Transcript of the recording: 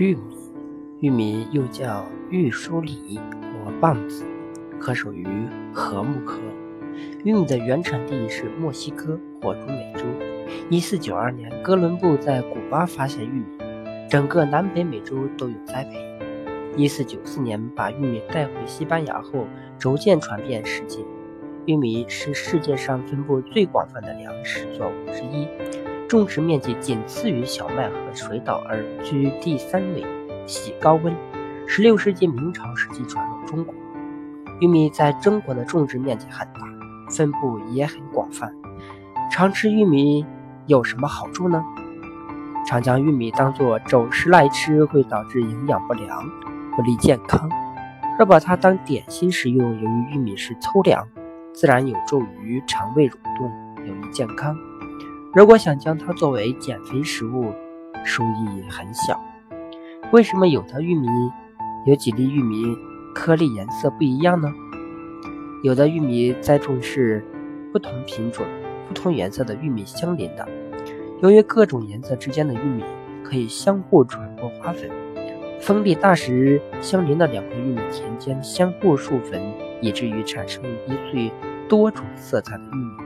玉米，玉米又叫玉梳梨或棒子，可属于禾木科。玉米的原产地是墨西哥或中美洲。1492年，哥伦布在古巴发现玉米，整个南北美洲都有栽培。1494年，把玉米带回西班牙后，逐渐传遍世界。玉米是世界上分布最广泛的粮食作物之一，种植面积仅次于小麦和水稻，而居第三位，喜高温。十六世纪明朝时期传入中国。玉米在中国的种植面积很大，分布也很广泛。常吃玉米有什么好处呢？常将玉米当作主食来吃，会导致营养不良，不利健康。若把它当点心食用，由于玉米是粗粮。自然有助于肠胃蠕动，有益健康。如果想将它作为减肥食物，收益很小。为什么有的玉米有几粒玉米颗粒颜色不一样呢？有的玉米栽种是不同品种、不同颜色的玉米相邻的，由于各种颜色之间的玉米可以相互传播花粉，风力大时，相邻的两块玉米田间相互授粉，以至于产生一穗多种色彩的玉米。